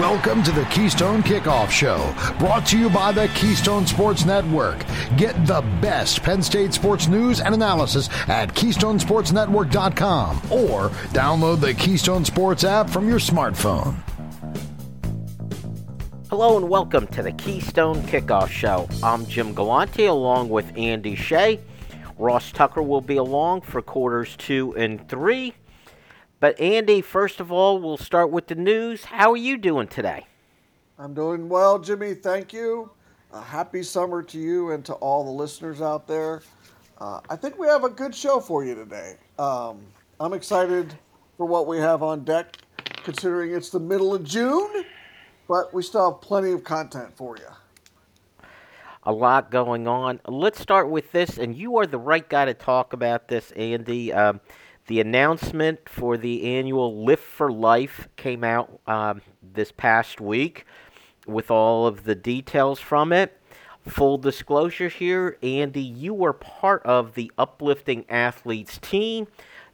Welcome to the Keystone Kickoff Show, brought to you by the Keystone Sports Network. Get the best Penn State sports news and analysis at KeystonesportsNetwork.com or download the Keystone Sports app from your smartphone. Hello and welcome to the Keystone Kickoff Show. I'm Jim Galante along with Andy Shea. Ross Tucker will be along for quarters two and three. But Andy, first of all, we'll start with the news. How are you doing today? I'm doing well, Jimmy. Thank you. A happy summer to you and to all the listeners out there. Uh, I think we have a good show for you today. Um, I'm excited for what we have on deck, considering it's the middle of June, but we still have plenty of content for you. A lot going on. Let's start with this, and you are the right guy to talk about this, Andy. Um, the announcement for the annual Lift for Life came out um, this past week with all of the details from it. Full disclosure here, Andy, you were part of the Uplifting Athletes team,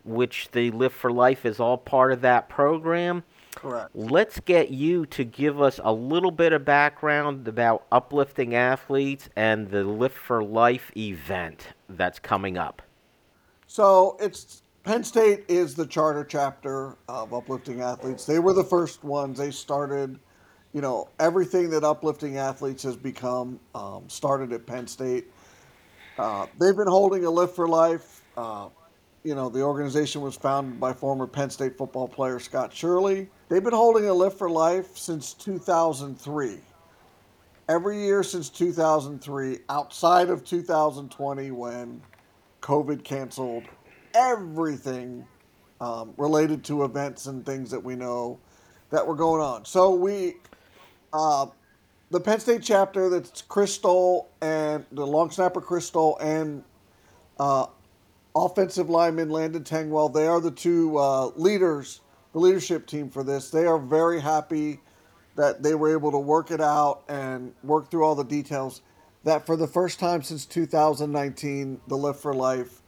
which the Lift for Life is all part of that program. Correct. Let's get you to give us a little bit of background about Uplifting Athletes and the Lift for Life event that's coming up. So it's Penn State is the charter chapter of Uplifting Athletes. They were the first ones. They started, you know, everything that Uplifting Athletes has become um, started at Penn State. Uh, they've been holding a lift for life. Uh, you know, the organization was founded by former Penn State football player Scott Shirley. They've been holding a lift for life since 2003. Every year since 2003, outside of 2020 when COVID canceled everything um, related to events and things that we know that were going on. So we, uh, the Penn State chapter, that's Chris Stoll and the long snapper Chris Stoll and uh, offensive lineman Landon Tengwall, they are the two uh, leaders, the leadership team for this. They are very happy that they were able to work it out and work through all the details. That for the first time since 2019, the Lift for Life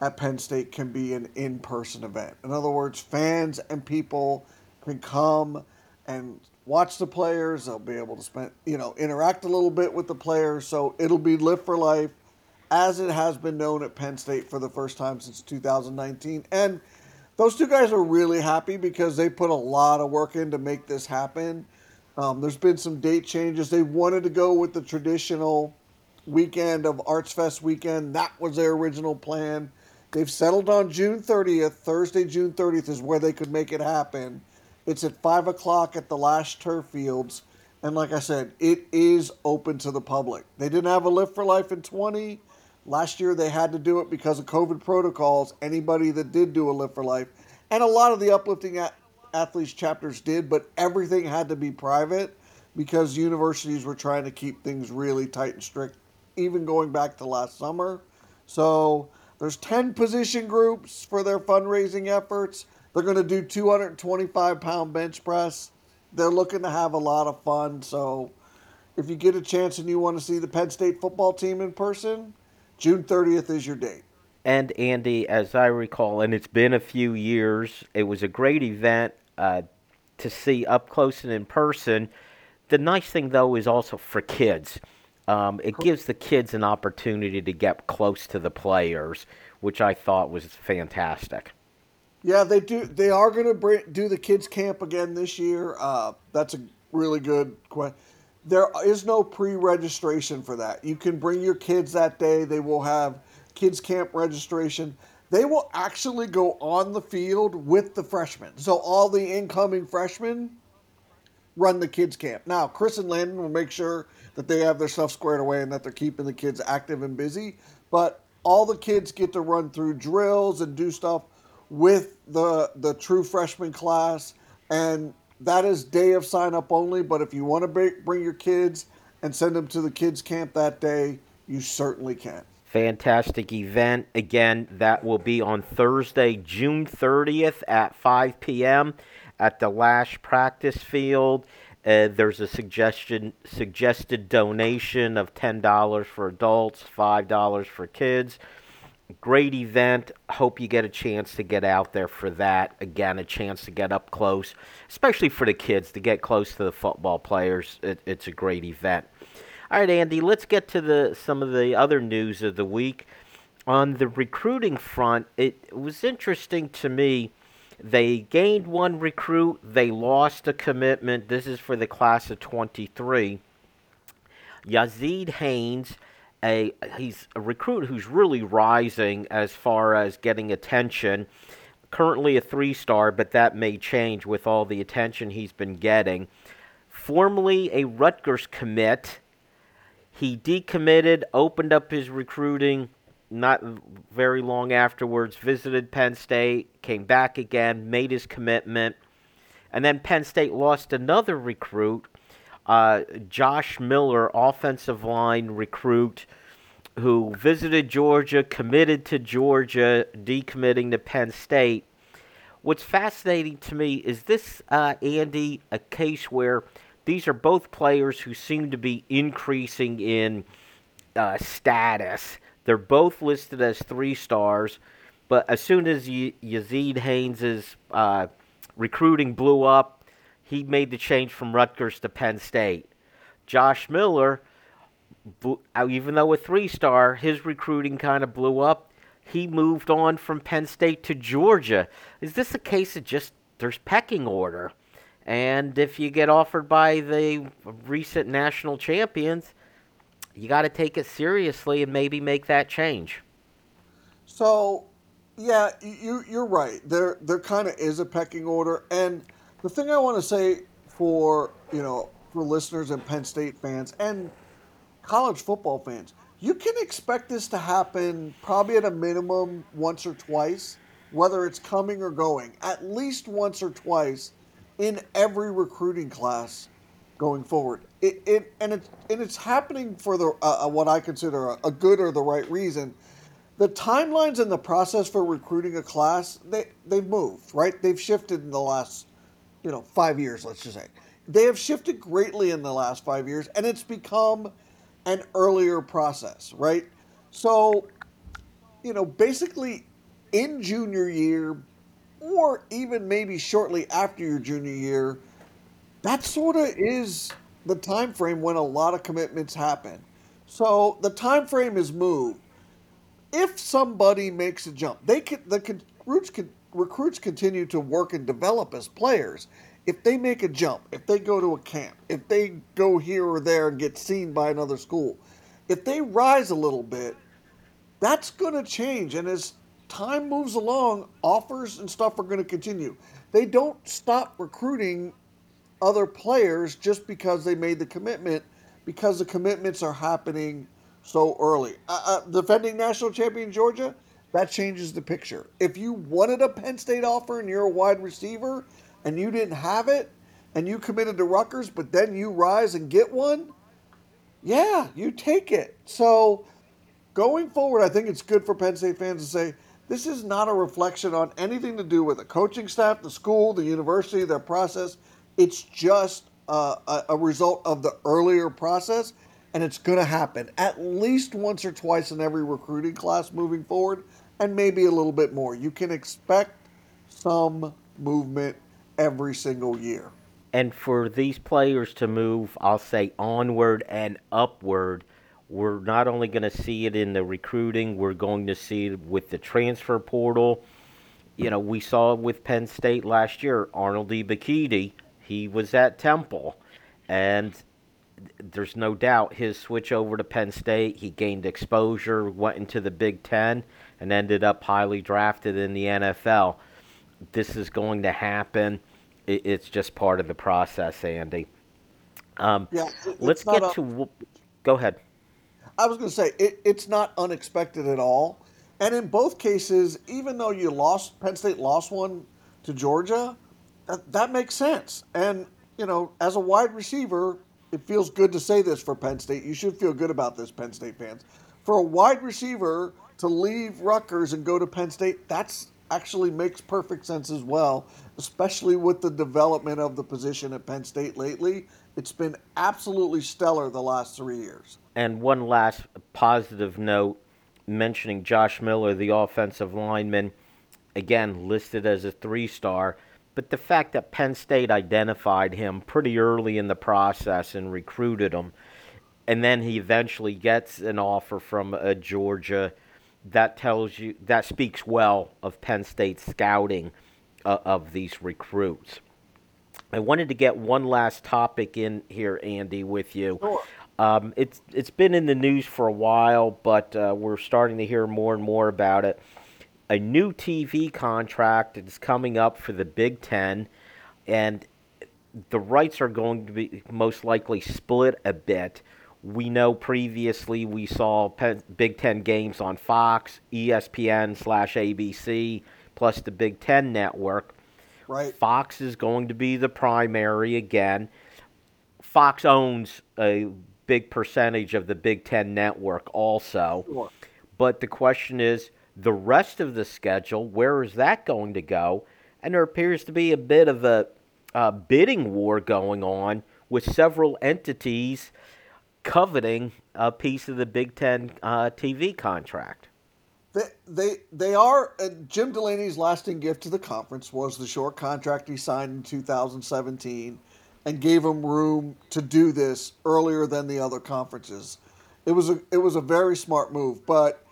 at Penn State can be an in person event. In other words, fans and people can come and watch the players. They'll be able to spend, you know, interact a little bit with the players. So it'll be Lift for Life as it has been known at Penn State for the first time since 2019. And those two guys are really happy because they put a lot of work in to make this happen. Um, there's been some date changes. They wanted to go with the traditional weekend of Arts Fest weekend. That was their original plan. They've settled on June 30th. Thursday, June 30th is where they could make it happen. It's at 5 o'clock at the Lasch turf fields. And like I said, it is open to the public. They didn't have a lift for life in 20. Last year they had to do it because of COVID protocols. Anybody that did do a lift for life, and a lot of the uplifting athletes chapters did, but everything had to be private because universities were trying to keep things really tight and strict, even going back to last summer. So there's 10 position groups for their fundraising efforts. They're going to do 225 pound bench press. They're looking to have a lot of fun. So if you get a chance and you want to see the Penn State football team in person, June 30th is your date. And Andy, as I recall, and it's been a few years, it was a great event uh, to see up close and in person. The nice thing, though, is also for kids. Um, it gives the kids an opportunity to get close to the players, which I thought was fantastic. Yeah, they do. They are going to do the kids camp again this year. Uh, that's a really good question. There is no pre-registration for that. You can bring your kids that day. They will have kids camp registration. They will actually go on the field with the freshmen. So all the incoming freshmen run the kids camp. Now, Chris and Landon will make sure that they have their stuff squared away and that they're keeping the kids active and busy. But all the kids get to run through drills and do stuff with the the true freshman class, and that is day of sign up only. But if you want to bring your kids and send them to the kids camp that day, you certainly can. Fantastic event. Again, that will be on Thursday, June 30th at 5 p.m. at the Lasch practice field. Uh, there's a suggestion suggested donation of ten dollars for adults, five dollars for kids. great event. Hope you get a chance to get out there for that. Again, a chance to get up close, especially for the kids to get close to the football players. It, it's a great event. All right, Andy, let's get to the some of the other news of the week. On the recruiting front, it was interesting to me. They gained one recruit, they lost a commitment. This is for the class of 23. Yazeed Haynes a he's a recruit who's really rising as far as getting attention. Currently a three star, but that may change with all the attention he's been getting. Formerly a Rutgers commit, he decommitted, opened up his recruiting not very long afterwards, visited Penn State, came back again, made his commitment, and then Penn State lost another recruit uh, Josh Miller, offensive line recruit, who visited Georgia, committed to Georgia, decommitting to Penn State. What's fascinating to me is this, uh, Andy, a case where these are both players who seem to be increasing in uh, status. They're both listed as three stars, but as soon as y- Yazeed Haynes' uh, recruiting blew up, he made the change from Rutgers to Penn State. Josh Miller, uh, even though a three star, his recruiting kind of blew up. He moved on from Penn State to Georgia. Is this a case of just there's pecking order? And if you get offered by the recent national champions, you got to take it seriously and maybe make that change. So, yeah, you you're right. There there kind of is a pecking order, and the thing I want to say for you know for listeners and Penn State fans and college football fans, you can expect this to happen probably at a minimum once or twice, whether it's coming or going, at least once or twice in every recruiting class going forward. It, it and it's and it's happening for the uh, uh what I consider a, a good or the right reason the timelines and the process for recruiting a class they they've moved right they've shifted in the last you know, five years, let's just say. They have shifted greatly in the last five years, and it's become an earlier process, right? So, you know, basically in junior year, or even maybe shortly after your junior year, that sort of is the time frame when a lot of commitments happen. So the time frame is moved. If somebody makes a jump, they can the roots can recruits continue to work and develop as players. If they make a jump, if they go to a camp, if they go here or there and get seen by another school, if they rise a little bit, that's going to change. And as time moves along, offers and stuff are going to continue. They don't stop recruiting other players just because they made the commitment, because the commitments are happening so early. Uh, uh, defending national champion Georgia, that changes the picture. If you wanted a Penn State offer and you're a wide receiver and you didn't have it and you committed to Rutgers, but then you rise and get one, yeah, you take it. So going forward, I think it's good for Penn State fans to say this is not a reflection on anything to do with the coaching staff, the school, the university, their process. It's just a, a result of the earlier process, and it's going to happen at least once or twice in every recruiting class moving forward and maybe a little bit more. You can expect some movement every single year. And for these players to move, I'll say onward and upward, we're not only going to see it in the recruiting, we're going to see it with the transfer portal. You know, we saw it with Penn State last year, Arnold Ebiketie, he was at Temple. And there's no doubt his switch over to Penn State, he gained exposure, went into the Big Ten and ended up highly drafted in the NFL. This is going to happen. It's just part of the process, Andy. Um, yeah, let's get a, to. Go ahead. I was going to say it, it's not unexpected at all, and in both cases, even though you lost Penn State lost one to Georgia, that, makes sense. And you know, as a wide receiver, it feels good to say this for Penn State. You should feel good about this, Penn State fans. For a wide receiver to leave Rutgers and go to Penn State, that's actually makes perfect sense as well, especially with the development of the position at Penn State lately. It's been absolutely stellar the last three years. And one last positive note mentioning Josh Miller, the offensive lineman, again listed as a three star. But the fact that Penn State identified him pretty early in the process and recruited him, and then he eventually gets an offer from uh, Georgia, that tells you that speaks well of Penn State's scouting uh, of these recruits. I wanted to get one last topic in here, Andy, with you. Sure. Um, it's it's been in the news for a while, but uh, we're starting to hear more and more about it. A new TV contract is coming up for the Big Ten, and the rights are going to be most likely split a bit. We know previously we saw Big Ten games on Fox, ESPN slash ABC, plus the Big Ten network. Right. Fox is going to be the primary again. Fox owns a big percentage of the Big Ten network also. Sure. But the question is the rest of the schedule, where is that going to go? And there appears to be a bit of a, a bidding war going on with several entities coveting a piece of the Big Ten uh, TV contract. They, they, they are. Uh, Jim Delany's lasting gift to the conference was the short contract he signed in 2017 and gave him room to do this earlier than the other conferences. It was a it was a very smart move, but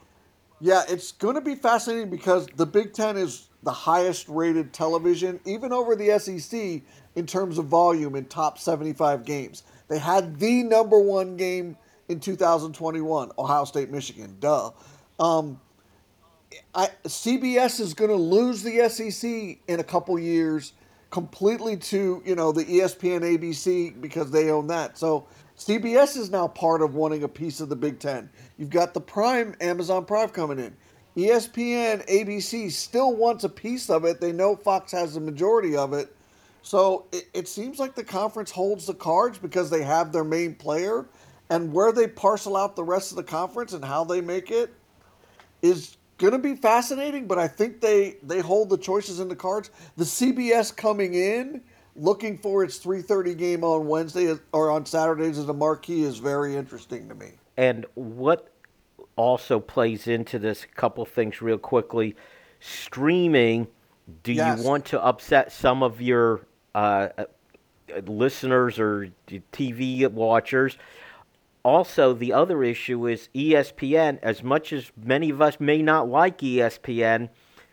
yeah, it's going to be fascinating because the Big Ten is the highest rated television, even over the SEC in terms of volume in top 75 games. They had the number one game in 2021, Ohio State, Michigan. Duh. Um, I, CBS is going to lose the SEC in a couple years completely to you know the ESPN ABC because they own that. So CBS is now part of wanting a piece of the Big Ten. You've got the Prime Amazon Prime coming in. ESPN ABC still wants a piece of it. They know Fox has the majority of it. So it, it seems like the conference holds the cards because they have their main player. And where they parcel out the rest of the conference and how they make it is going to be fascinating, but I think they they hold the choices in the cards. The CBS coming in looking for its 3:30 game on Wednesday or on Saturdays as a marquee is very interesting to me. And what also plays into this a couple things real quickly streaming do yes. you want to upset some of your uh, uh listeners or TV watchers also, the other issue is ESPN, as much as many of us may not like ESPN,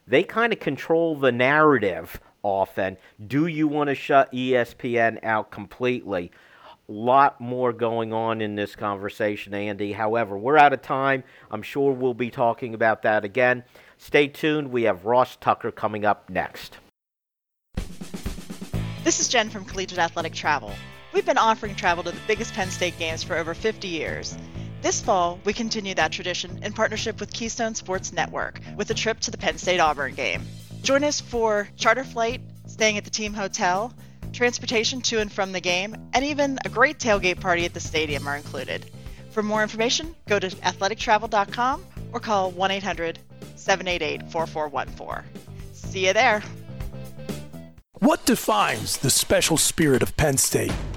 they kind of control the narrative often. Do you want to shut ESPN out completely? A lot more going on in this conversation, Andy. However, we're out of time. I'm sure we'll be talking about that again. Stay tuned. We have Ross Tucker coming up next. This is Jen from Collegiate Athletic Travel. We've been offering travel to the biggest Penn State games for over 50 years. This fall, we continue that tradition in partnership with Keystone Sports Network with a trip to the Penn State Auburn game. Join us for charter flight, staying at the team hotel, transportation to and from the game, and even a great tailgate party at the stadium are included. For more information, go to athletictravel.com or call 1 800 788 4414. See you there. What defines the special spirit of Penn State?